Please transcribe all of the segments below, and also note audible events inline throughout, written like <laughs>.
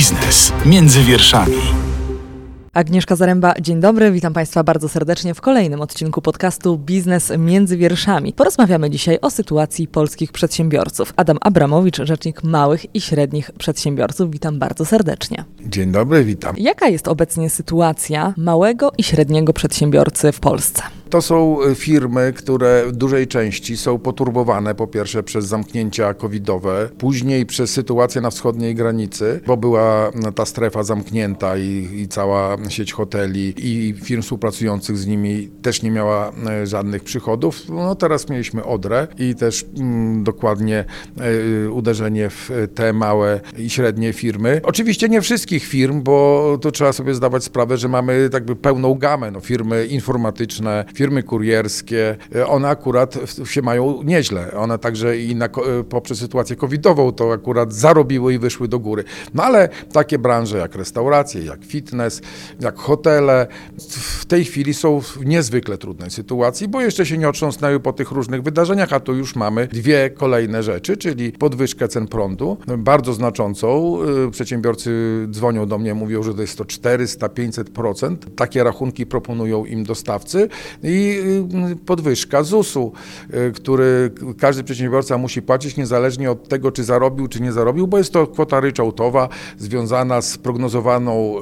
Biznes między wierszami. Agnieszka Zaręba, dzień dobry, witam Państwa bardzo serdecznie w kolejnym odcinku podcastu Biznes między wierszami. Porozmawiamy dzisiaj o sytuacji polskich przedsiębiorców. Adam Abramowicz, rzecznik małych i średnich przedsiębiorców, witam bardzo serdecznie. Dzień dobry, witam. Jaka jest obecnie sytuacja małego i średniego przedsiębiorcy w Polsce? To są e, firmy, które w dużej części są poturbowane po pierwsze przez zamknięcia covidowe, później przez sytuację na wschodniej granicy, bo była ta strefa zamknięta i, i cała sieć hoteli i firm współpracujących z nimi też nie miała e, żadnych przychodów. No teraz mieliśmy Odrę i też mm, dokładnie y, uderzenie w te małe i średnie firmy. Oczywiście nie wszystkich firm, bo to trzeba sobie zdawać sprawę, że mamy tak by pełną gamę, no, firmy informatyczne, firmy kurierskie, e, one akurat się mają nieźle. One także i na, e, poprzez sytuację covidową to akurat zarobiły i wyszły do góry. No ale takie branże jak restauracje, jak fitness, jak hotele w tej chwili są w niezwykle trudnej sytuacji, bo jeszcze się nie otrząsnęły po tych różnych wydarzeniach, a tu już mamy dwie kolejne rzeczy, czyli podwyżkę cen prądu, bardzo znaczącą. E, przedsiębiorcy dzwonią do mnie, mówią, że to jest to 400-500%. Takie rachunki proponują im dostawcy i y, podwyżka ZUS-u, y, który każdy przedsiębiorca musi płacić niezależnie od tego, czy zarobił, czy nie zarobił, bo jest to kwota ryczałtowa związana z prognozowaną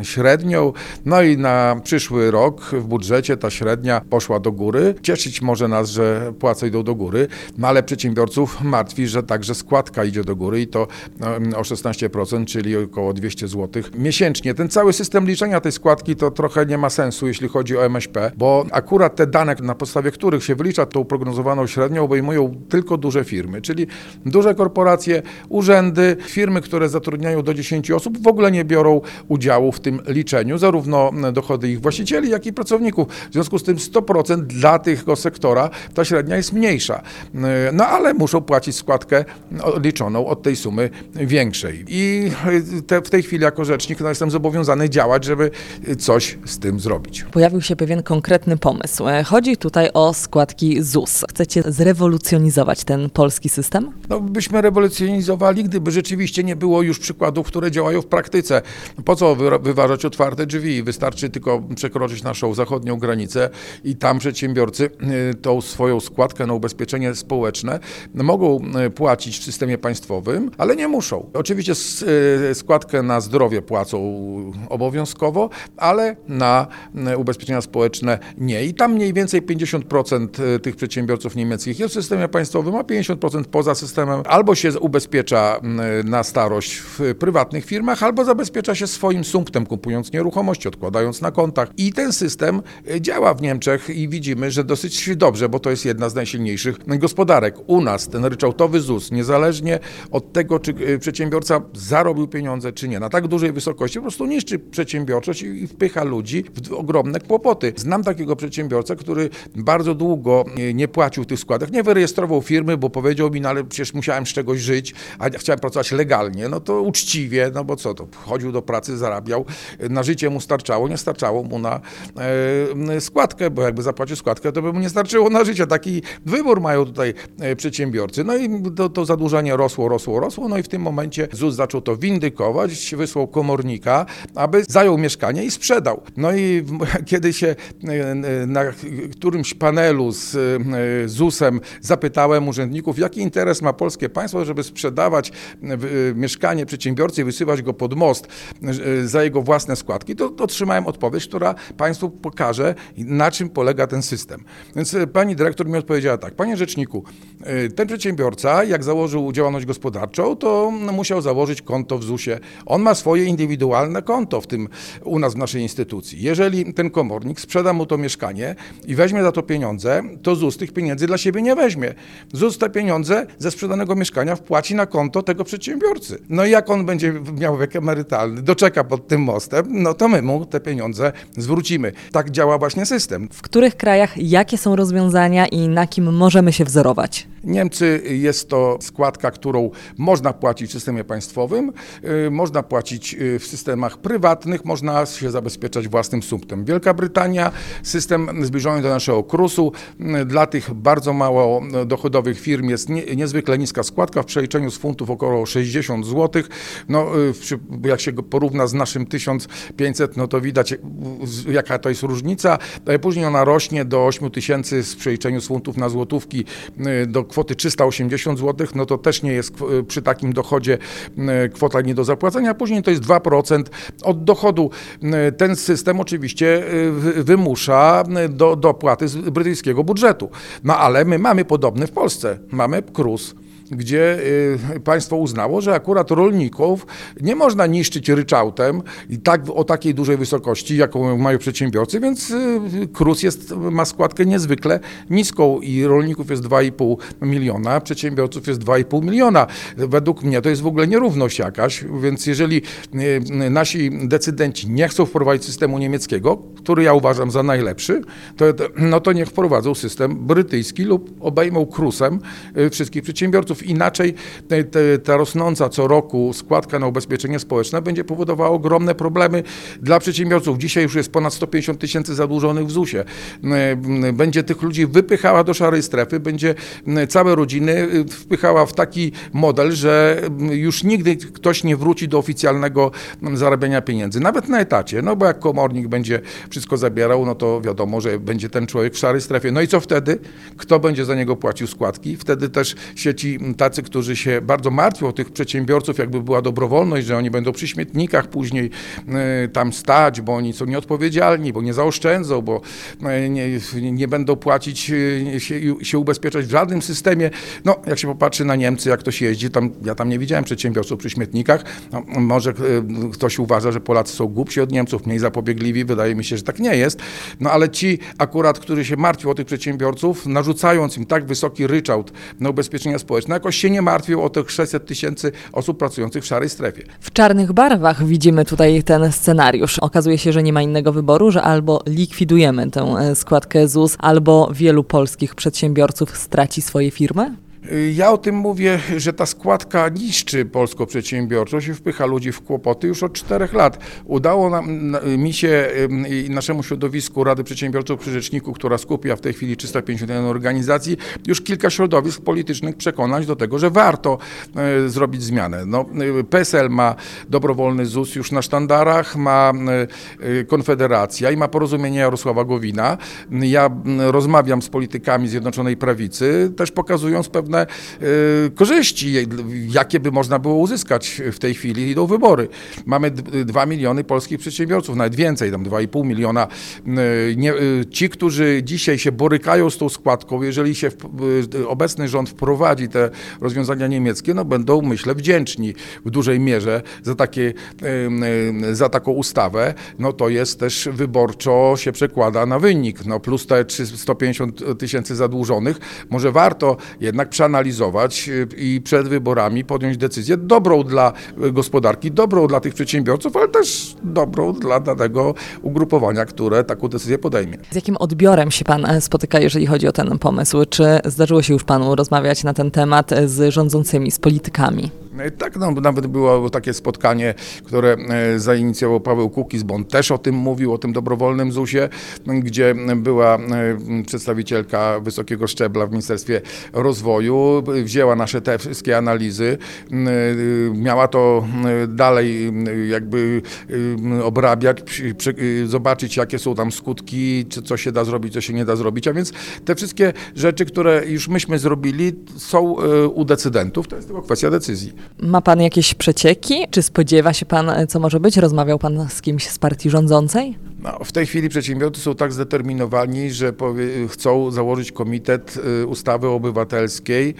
y, średnią. No i na przyszły rok w budżecie ta średnia poszła do góry. Cieszyć może nas, że płace idą do góry, no ale przedsiębiorców martwi, że także składka idzie do góry i to o 16%, czyli około 200 zł miesięcznie. Ten cały system liczenia tej składki to trochę nie ma sensu, jeśli chodzi o MŚP, bo akurat te dane, na podstawie których się wylicza tą prognozowaną średnią, obejmują tylko duże firmy, czyli duże korporacje, urzędy, firmy, które zatrudniają do 10 osób, w ogóle nie biorą udziału w tym liczeniu, zarówno dochody ich właścicieli, jak i pracowników. W związku z tym 100% dla tego sektora ta średnia jest mniejsza. No ale muszą płacić składkę liczoną od tej sumy większej. I te, w tej chwili jako rzecznik no, jestem zobowiązany działać, żeby coś z tym zrobić. Pojawił się pewien konkretny pomysł. E, chodzi tutaj o składki ZUS. Chcecie zrewolucjonizować ten polski system? No, byśmy rewolucjonizowali, gdyby rzeczywiście nie było już przykładów, które działają w praktyce. Po co wyważać otwarte drzwi? Wystarczy tylko przekroczyć naszą zachodnią granicę i tam przedsiębiorcy y, tą swoją składkę na ubezpieczenie społeczne mogą y, płacić w systemie państwowym, ale nie muszą. Oczywiście y, składkę na zdrowie płacą obowiązkowo, ale na ubezpieczenia społeczne nie. I tam mniej więcej 50% e, tych przedsiębiorców niemieckich jest w systemie państwowym, a 50% poza systemem. Albo się ubezpiecza na starość w prywatnych firmach, albo zabezpiecza się swoim sumptem, kupując nieruchomości, odkładając na kontach. I ten system e, działa w Niemczech i widzimy, że dosyć dobrze, bo to jest jedna z najsilniejszych gospodarek. U nas ten ryczałtowy ZUS, niezależnie od tego, czy e, przedsiębiorca zarobił pieniądze, czy nie, na tak dużej wysokości, po prostu niszczy przedsiębiorczość i wpycha ludzi w ogromne kłopoty. Znam takiego przedsiębiorcę, który bardzo długo nie płacił tych składek, nie wyrejestrował firmy, bo powiedział mi, no ale przecież musiałem z czegoś żyć, a chciałem pracować legalnie, no to uczciwie, no bo co to, chodził do pracy, zarabiał, na życie mu starczało, nie starczało mu na e, składkę, bo jakby zapłacił składkę, to by mu nie starczyło na życie. Taki wybór mają tutaj e, przedsiębiorcy. No i to, to zadłużenie rosło, rosło, rosło, no i w tym momencie ZUS zaczął to windykować, wysłał komornika, aby zajął mieszkanie i sprzedał. No i <laughs> kiedy się e, na którymś panelu z e, ZUS-em zapytałem urzędników, jaki interes ma polskie państwo, żeby sprzedawać e, mieszkanie przedsiębiorcy i wysyłać go pod most za jego własne składki, to otrzymałem odpowiedź, która państwu pokaże, na czym polega ten system. Więc pani dyrektor mi odpowiedziała tak, panie rzeczniku, ten przedsiębiorca, jak założył działalność gospodarczą, to musiał założyć konto w ZUS-ie. On ma swoje indywidualne konto w tym, u nas w naszej instytucji. Jeżeli ten komornik sprzeda mu to mieszkanie i weźmie za to pieniądze, to ZUS tych pieniędzy dla siebie nie weźmie. ZUS te pieniądze ze sprzedanego mieszkania wpłaci na konto tego przedsiębiorcy. No i jak on będzie miał wiek emerytalny, doczeka pod tym mostem, no to my mu te pieniądze zwrócimy. Tak działa właśnie system. W których krajach jakie są rozwiązania i na kim możemy się wzorować? Niemcy jest to składka, którą można płacić w systemie państwowym, y, można płacić y, w systemach prywatnych, można się zabezpieczać własnym sumptem. Wielka Brytania, system zbliżony do naszego KRUS-u, y, dla tych bardzo mało dochodowych firm jest nie, niezwykle niska składka, w przeliczeniu z funtów około 60 zł. No, jak się go porówna z naszym 1500, no to widać jaka to jest różnica. Później ona rośnie do 8 tysięcy z przeliczeniu z funtów na złotówki do kwoty 380 zł, no to też nie jest przy takim dochodzie kwota nie do zapłacenia. Później to jest 2% od dochodu. Ten system oczywiście wymusza do dopłaty z brytyjskiego budżetu. No ale my mamy podobny w Polsce. Mamy KRUS gdzie y, państwo uznało, że akurat rolników nie można niszczyć ryczałtem i tak o takiej dużej wysokości, jaką mają przedsiębiorcy, więc y, KRUS jest, ma składkę niezwykle niską i rolników jest 2,5 miliona, przedsiębiorców jest 2,5 miliona. Według mnie to jest w ogóle nierówność jakaś, więc jeżeli y, nasi decydenci nie chcą wprowadzić systemu niemieckiego, który ja uważam za najlepszy, to, no to niech wprowadzą system brytyjski lub obejmą KRUSem wszystkich przedsiębiorców Inaczej ta rosnąca co roku składka na ubezpieczenie społeczne będzie powodowała ogromne problemy dla przedsiębiorców. Dzisiaj już jest ponad 150 tysięcy zadłużonych w ZUS-ie. Będzie tych ludzi wypychała do szarej strefy, będzie całe rodziny y, wpychała w taki model, że już nigdy ktoś nie wróci do oficjalnego zarabiania pieniędzy, nawet na etacie, no bo jak komornik będzie wszystko zabierał, no to wiadomo, że będzie ten człowiek w szarej strefie. No i co wtedy? Kto będzie za niego płacił składki? Wtedy też sieci tacy, którzy się bardzo martwią o tych przedsiębiorców, jakby była dobrowolność, że oni będą przy śmietnikach później e, tam stać, bo oni są nieodpowiedzialni, bo nie zaoszczędzą, bo e, nie, nie będą płacić, e, się, się ubezpieczać w żadnym systemie. No, jak się popatrzy na Niemcy, jak ktoś jeździ, tam, ja tam nie widziałem przedsiębiorców przy śmietnikach. No, może ktoś uważa, że Polacy są głupsi od Niemców, mniej zapobiegliwi. Wydaje mi się, że tak nie jest. No ale ci akurat, którzy się martwią o tych przedsiębiorców, narzucając im tak wysoki ryczałt na ubezpieczenia społeczne, jakoś się nie martwią o tych 600 tysięcy osób pracujących w szarej strefie. W czarnych barwach widzimy tutaj ten scenariusz. Okazuje się, że nie ma innego wyboru, że albo likwidujemy tę e, składkę ZUS, albo wielu polskich przedsiębiorców straci swoje firmy? Ja o tym mówię, że ta składka niszczy polską przedsiębiorczość i wpycha ludzi w kłopoty już od czterech lat. Udało nam, mi się i naszemu środowisku Rady Przedsiębiorców przy Rzeczniku, która skupia w tej chwili 351 organizacji, już kilka środowisk politycznych przekonać do tego, że warto zrobić zmianę. No, PSL ma dobrowolny ZUS już na sztandarach, ma Konfederacja i ma porozumienie Jarosława Gowina. Ja rozmawiam z politykami Zjednoczonej Prawicy, też pokazując pewne y, korzyści, jakie by można było uzyskać w tej chwili. Idą wybory. Mamy 2 miliony polskich przedsiębiorców, nawet więcej, tam 2,5 miliona. Y, y, ci, którzy dzisiaj się borykają z tą składką, jeżeli się obecny rząd wprowadzi te rozwiązania niemieckie, no będą, myślę, wdzięczni w dużej mierze za, takie, za taką ustawę. No to jest też wyborczo się przekłada na wynik. No plus te 150 tysięcy zadłużonych. Może warto jednak przeanalizować y, i przed wyborami podjąć decyzję dobrą dla gospodarki, dobrą dla tych przedsiębiorców, ale też dobrą dla danego ugrupowania, które taką decyzję podejmie. Z jakim odbiorem się Pan e, spotyka, jeżeli chodzi o ten pomysł? Czy zdarzyło się już Panu rozmawiać na ten temat z rządzącymi, z politykami? E, tak, no, nawet było takie spotkanie, które e, zainicjował Paweł Kukiz, bo on też o tym mówił, o tym dobrowolnym ZUS-ie, gdzie była przedstawicielka wysokiego szczebla w Ministerstwie Rozwoju, wzięła nasze te wszystkie analizy, miała to dalej jakby obrabiać, zobaczyć jakie są tam skutki, czy co się da zrobić, co się nie da zrobić, a więc te wszystkie rzeczy, które już myśmy zrobili są e, u decydentów, to jest tylko kwestia decyzji. Ma pan jakieś przecieki? Czy spodziewa się pan, co może być? Rozmawiał pan z kimś z partii rządzącej? No, w tej chwili przedsiębiorcy są tak zdeterminowani, że chcą założyć komitet y, ustawy obywatelskiej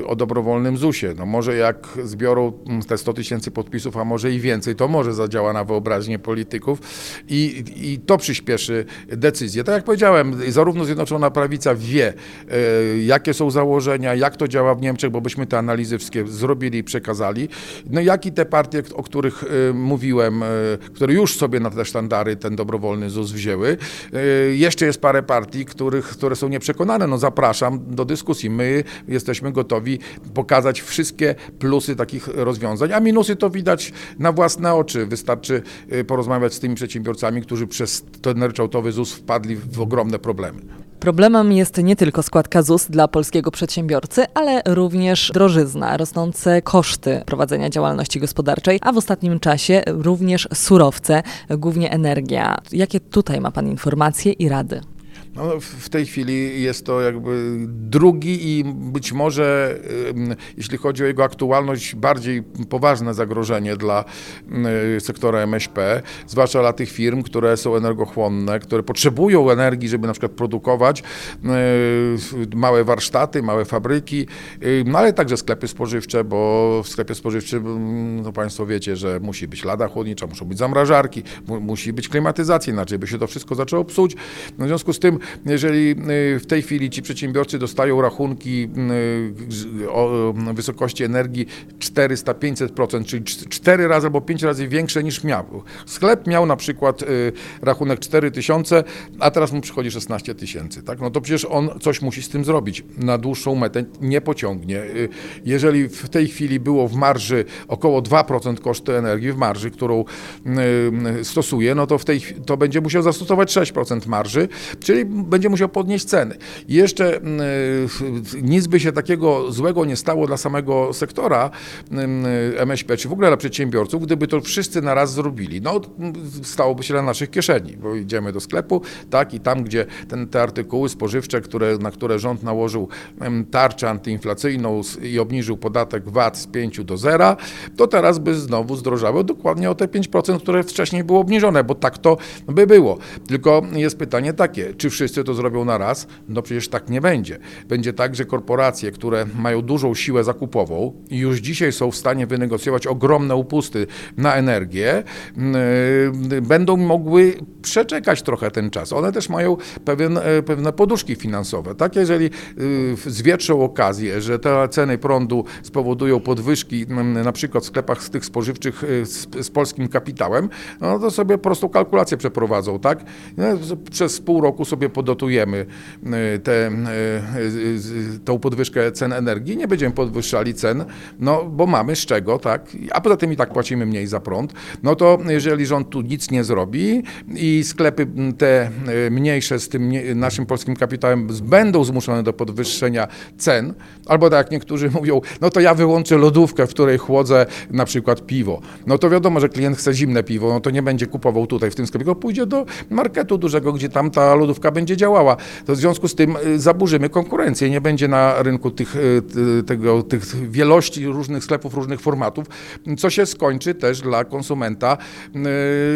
y, o dobrowolnym ZUS-ie. No może jak zbiorą mm, te 100 tysięcy podpisów, a może i więcej, to może zadziała na wyobraźnię polityków i, i to przyspieszy decyzję. Tak jak powiedziałem, zarówno Zjednoczona Prawica wie, y, jakie są założenia, jak to działa w Niemczech, bo byśmy te analizy wszystkie zrobili i przekazali. No jak i te partie, o których mówiłem, które już sobie na te sztandary ten dobrowolny ZUS wzięły. Y, Jeszcze jest parę partii, których, które są nieprzekonane. No zapraszam do dyskusji. My jesteśmy gotowi pokazać wszystkie plusy takich rozwiązań, a minusy to widać na własne oczy. Wystarczy y, porozmawiać z tymi przedsiębiorcami, którzy przez ten ryczałtowy ZUS wpadli w ogromne problemy. Problemem jest nie tylko składka ZUS dla polskiego przedsiębiorcy, ale również drożyzna, rosnące koszty prowadzenia działalności gospodarczej, a w ostatnim czasie również surowce, głównie energia. Jakie tutaj ma Pan informacje i rady? No, w- tej chwili jest to jakby drugi i być może, jeśli chodzi o jego aktualność, bardziej poważne zagrożenie dla y, sektora MŚP, zwłaszcza dla tych firm, które są energochłonne, które potrzebują energii, żeby na przykład produkować y, małe warsztaty, małe fabryki, y, no ale także sklepy spożywcze, bo w sklepie spożywczym, no Państwo wiecie, że musi być lada chłodnicza, muszą być zamrażarki, mu, musi być klimatyzacja, inaczej by się to wszystko zaczęło psuć. No w związku z tym, jeżeli y, w tej chwili ci przedsiębiorcy dostają rachunki y, o wysokości energii 400-500%, czyli cz- 4 razy albo 5 razy większe niż miał. Sklep miał na przykład y, rachunek 4 tysiące, a teraz mu przychodzi 16 tysięcy. Tak? No to przecież on coś musi z tym zrobić. Na dłuższą metę nie pociągnie. Jeżeli w tej chwili było w marży około 2% kosztu energii, w marży, którą stosuje, no to w tej to będzie musiał zastosować 6% marży, czyli będzie musiał podnieść ceny. I jeszcze y, nic by się takiego złego nie stało dla samego sektora MŚP, czy w ogóle dla przedsiębiorców, gdyby to wszyscy na raz zrobili. No, stałoby się na naszych kieszeni, bo idziemy do sklepu, tak, i tam, gdzie ten, te artykuły spożywcze, które, na które rząd nałożył tarczę antyinflacyjną i obniżył podatek VAT z 5 do 0, to teraz by znowu zdrożały dokładnie o te 5%, które wcześniej było obniżone, bo tak to by było. Tylko jest pytanie takie, czy wszyscy to zrobią na raz? No przecież tak nie będzie. Będzie tak, że korporacje, które mają dużą siłę zakupową i już dzisiaj są w stanie wynegocjować ogromne upusty na energię, yy, będą mogły przeczekać trochę ten czas. One też mają pewien, e, pewne poduszki finansowe. Tak, jeżeli yy, zwietrzą okazję, że te ceny prądu spowodują podwyżki mm, na przykład w sklepach z tych spożywczych y, z, z polskim kapitałem, no to sobie prostą kalkulację przeprowadzą, tak? No, Przez pół roku sobie podotujemy y, tę tą podwyżkę cen energii, nie będziemy podwyższali cen, no bo mamy z czego, tak? A poza tym i tak płacimy mniej za prąd. No to jeżeli rząd tu nic nie zrobi i sklepy te y, mniejsze z tym naszym polskim kapitałem będą zmuszone do podwyższenia cen, albo tak jak niektórzy <laughs> mówią, no to ja wyłączę lodówkę, w której chłodzę na przykład piwo. No to wiadomo, że klient chce zimne piwo, no to nie będzie kupował tutaj w tym sklepie, tylko pójdzie do marketu dużego, gdzie tam ta lodówka będzie działała. To w związku z tym y, zaburzymy konkurencję. Nie będzie na rynku tych, y, ty- tego, tych wielości różnych sklepów, różnych formatów, co się skończy też dla konsumenta y,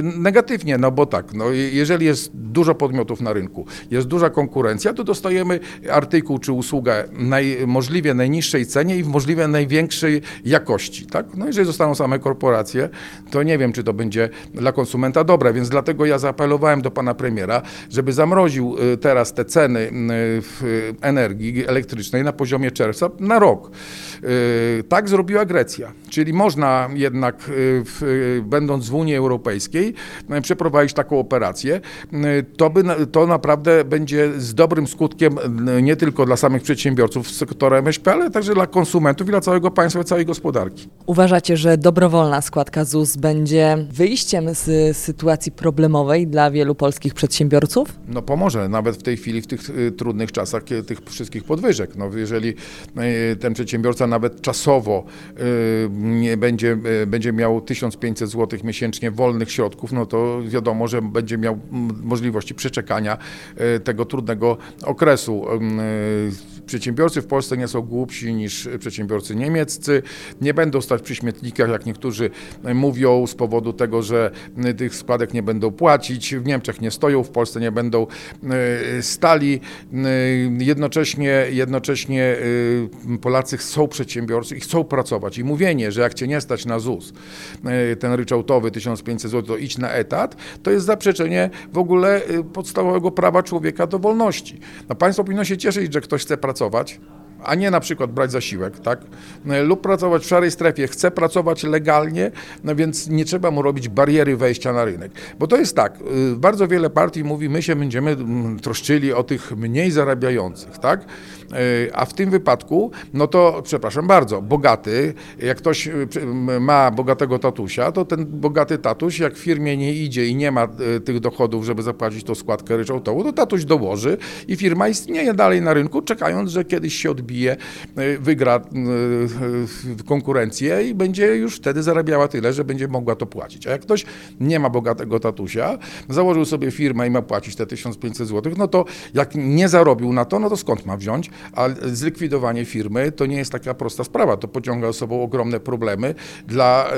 negatywnie, no bo tak, no, je- jeżeli jest dużo podmiotów na rynku, jest duża konkurencja, to dostajemy artykuł czy usługę naj, możliwie najniższej cenie i w możliwie największej jakości. Tak? No jeżeli zostaną same korporacje, to nie wiem, czy to będzie dla konsumenta dobre, więc dlatego ja zaapelowałem do pana premiera, żeby zamroził y, teraz te ceny y, w energii elektrycznej na poziomie czerwca na rok. Y, Tak zrobiła Grecja, czyli można jednak, będąc w Unii Europejskiej, przeprowadzić taką operację. To, by, to naprawdę będzie z dobrym skutkiem nie tylko dla samych przedsiębiorców z sektora MŚP, ale także dla konsumentów i dla całego państwa całej gospodarki. Uważacie, że dobrowolna składka ZUS będzie wyjściem z sytuacji problemowej dla wielu polskich przedsiębiorców? No pomoże, nawet w tej chwili, w tych y, trudnych czasach, kie- tych wszystkich podwyżek. No, jeżeli y, ten przedsiębiorca nawet czasowo y, nie będzie, y, będzie miał 1500 zł miesięcznie wolnych środków, no to wiadomo, że będzie miał możliwości przeczekania y, tego trudnego okresu. Przedsiębiorcy w Polsce nie są głupsi niż przedsiębiorcy niemieccy. Nie będą stać przy śmietnikach, jak niektórzy mówią, z powodu tego, że y, tych składek nie będą płacić. W Niemczech nie stoją, w Polsce nie będą y, stali. Y, Jednocześnie, jednocześnie Polacy są przedsiębiorcy i chcą pracować. I mówienie, że jak cię nie stać na ZUS, ten ryczałtowy 1500 zł, to idź na etat, to jest zaprzeczenie w ogóle podstawowego prawa człowieka do wolności. No państwo powinno się cieszyć, że ktoś chce pracować, a nie na przykład brać zasiłek, tak? Lub pracować w szarej strefie, chce pracować legalnie, no więc nie trzeba mu robić bariery wejścia na rynek. Bo to jest tak, y, bardzo wiele partii mówi, my się będziemy mm, troszczyli o tych mniej zarabiających, tak? Y, A w tym wypadku, no to przepraszam bardzo, bogaty, jak ktoś y, ma bogatego tatusia, to ten bogaty tatuś, jak w firmie nie idzie i nie ma y, tych dochodów, żeby zapłacić tą składkę ryczałtową, to tatuś dołoży i firma istnieje dalej na rynku, czekając, że kiedyś się odbije, wygra konkurencję i będzie już wtedy zarabiała tyle, że będzie mogła to płacić. A jak ktoś nie ma bogatego tatusia, założył sobie firmę i ma płacić te 1500 zł, no to jak nie zarobił na to, no to skąd ma wziąć? A zlikwidowanie firmy to nie jest taka prosta sprawa. To pociąga za sobą ogromne problemy dla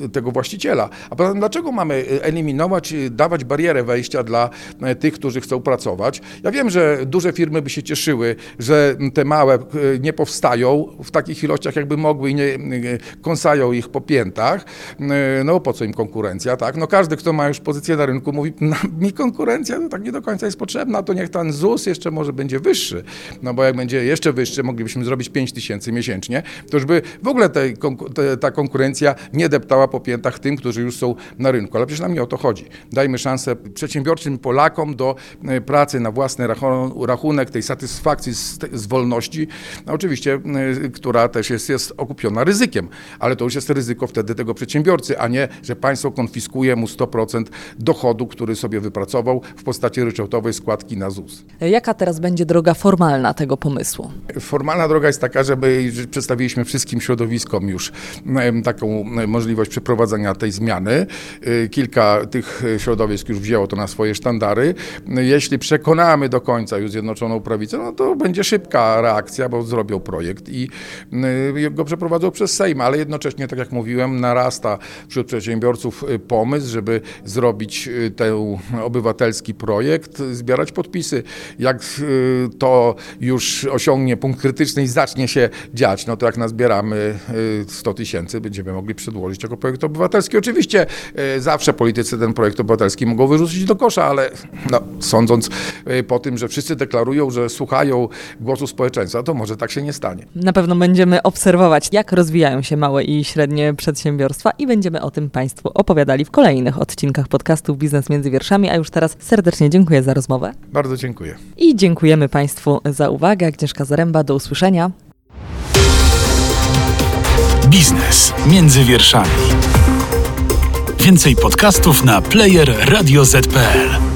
y, y, tego właściciela. A poza tym, dlaczego mamy y, eliminować, dawać barierę wejścia dla tych, którzy chcą pracować? Ja wiem, że duże firmy by się cieszyły, że te małe nie powstają w takich ilościach, jakby mogły i nie kąsają ich po piętach. No po co im konkurencja, tak? No każdy, kto ma już pozycję na rynku mówi, "Na- mi konkurencja no, tak nie do końca jest potrzebna, to niech ten ZUS jeszcze może będzie wyższy. No bo jak będzie jeszcze wyższy, moglibyśmy zrobić 5 tysięcy miesięcznie, to już by w ogóle konku- te, ta konkurencja nie deptała po piętach tym, którzy już są na rynku. Ale przecież nam nie o to chodzi. Dajmy szansę przedsiębiorczym Polakom do e, pracy na własny rachun- rachunek, tej satysfakcji z, z wolności, no oczywiście, e, która też jest, jest okupiona ryzykiem, ale to już jest ryzyko wtedy tego przedsiębiorcy, a nie, że państwo konfiskuje mu 100% dochodu, który sobie wypracował w postaci ryczałtowej składki na ZUS. Jaka teraz będzie droga formalna tego pomysłu? Formalna droga jest taka, żeby że przedstawiliśmy wszystkim środowiskom już taką możliwość przeprowadzenia tej zmiany. Y, Kilka tych środowisk już wzięło to na swoje sztandary. Jeśli przekonamy do końca już Zjednoczoną Prawicę, no to będzie szybka reakcja, bo zrobią projekt i y, go przeprowadzą przez Sejm, ale jednocześnie, tak jak mówiłem, narasta wśród przedsiębiorców y, pomysł, żeby zrobić ten obywatelski projekt, zbierać podpisy. Jak to już osiągnie punkt krytyczny i zacznie się dziać, no to jak nazbieramy y, 100 tysięcy, będziemy mogli przedłożyć jako projekt obywatelski. Oczywiście y, zawsze politycy ten projekt obywatelski mogą wyrzucić do kosza, ale no, sądząc y, po tym, że wszyscy deklarują, że słuchają głosu społeczeństwa, to może tak się nie stanie. Na pewno będziemy obserwować, jak rozwijają się małe i średnie przedsiębiorstwa i będziemy o tym Państwu opowiadali w kolejnych odcinkach podcastu Biznes Między Wierszami, a już teraz serdecznie dziękuję za rozmowę Bardzo dziękuję. i dziękujemy Państwu za uwagę. Agnieszka Zaręba, do usłyszenia. Biznes między wierszami. Więcej podcastów na player radioz.pl.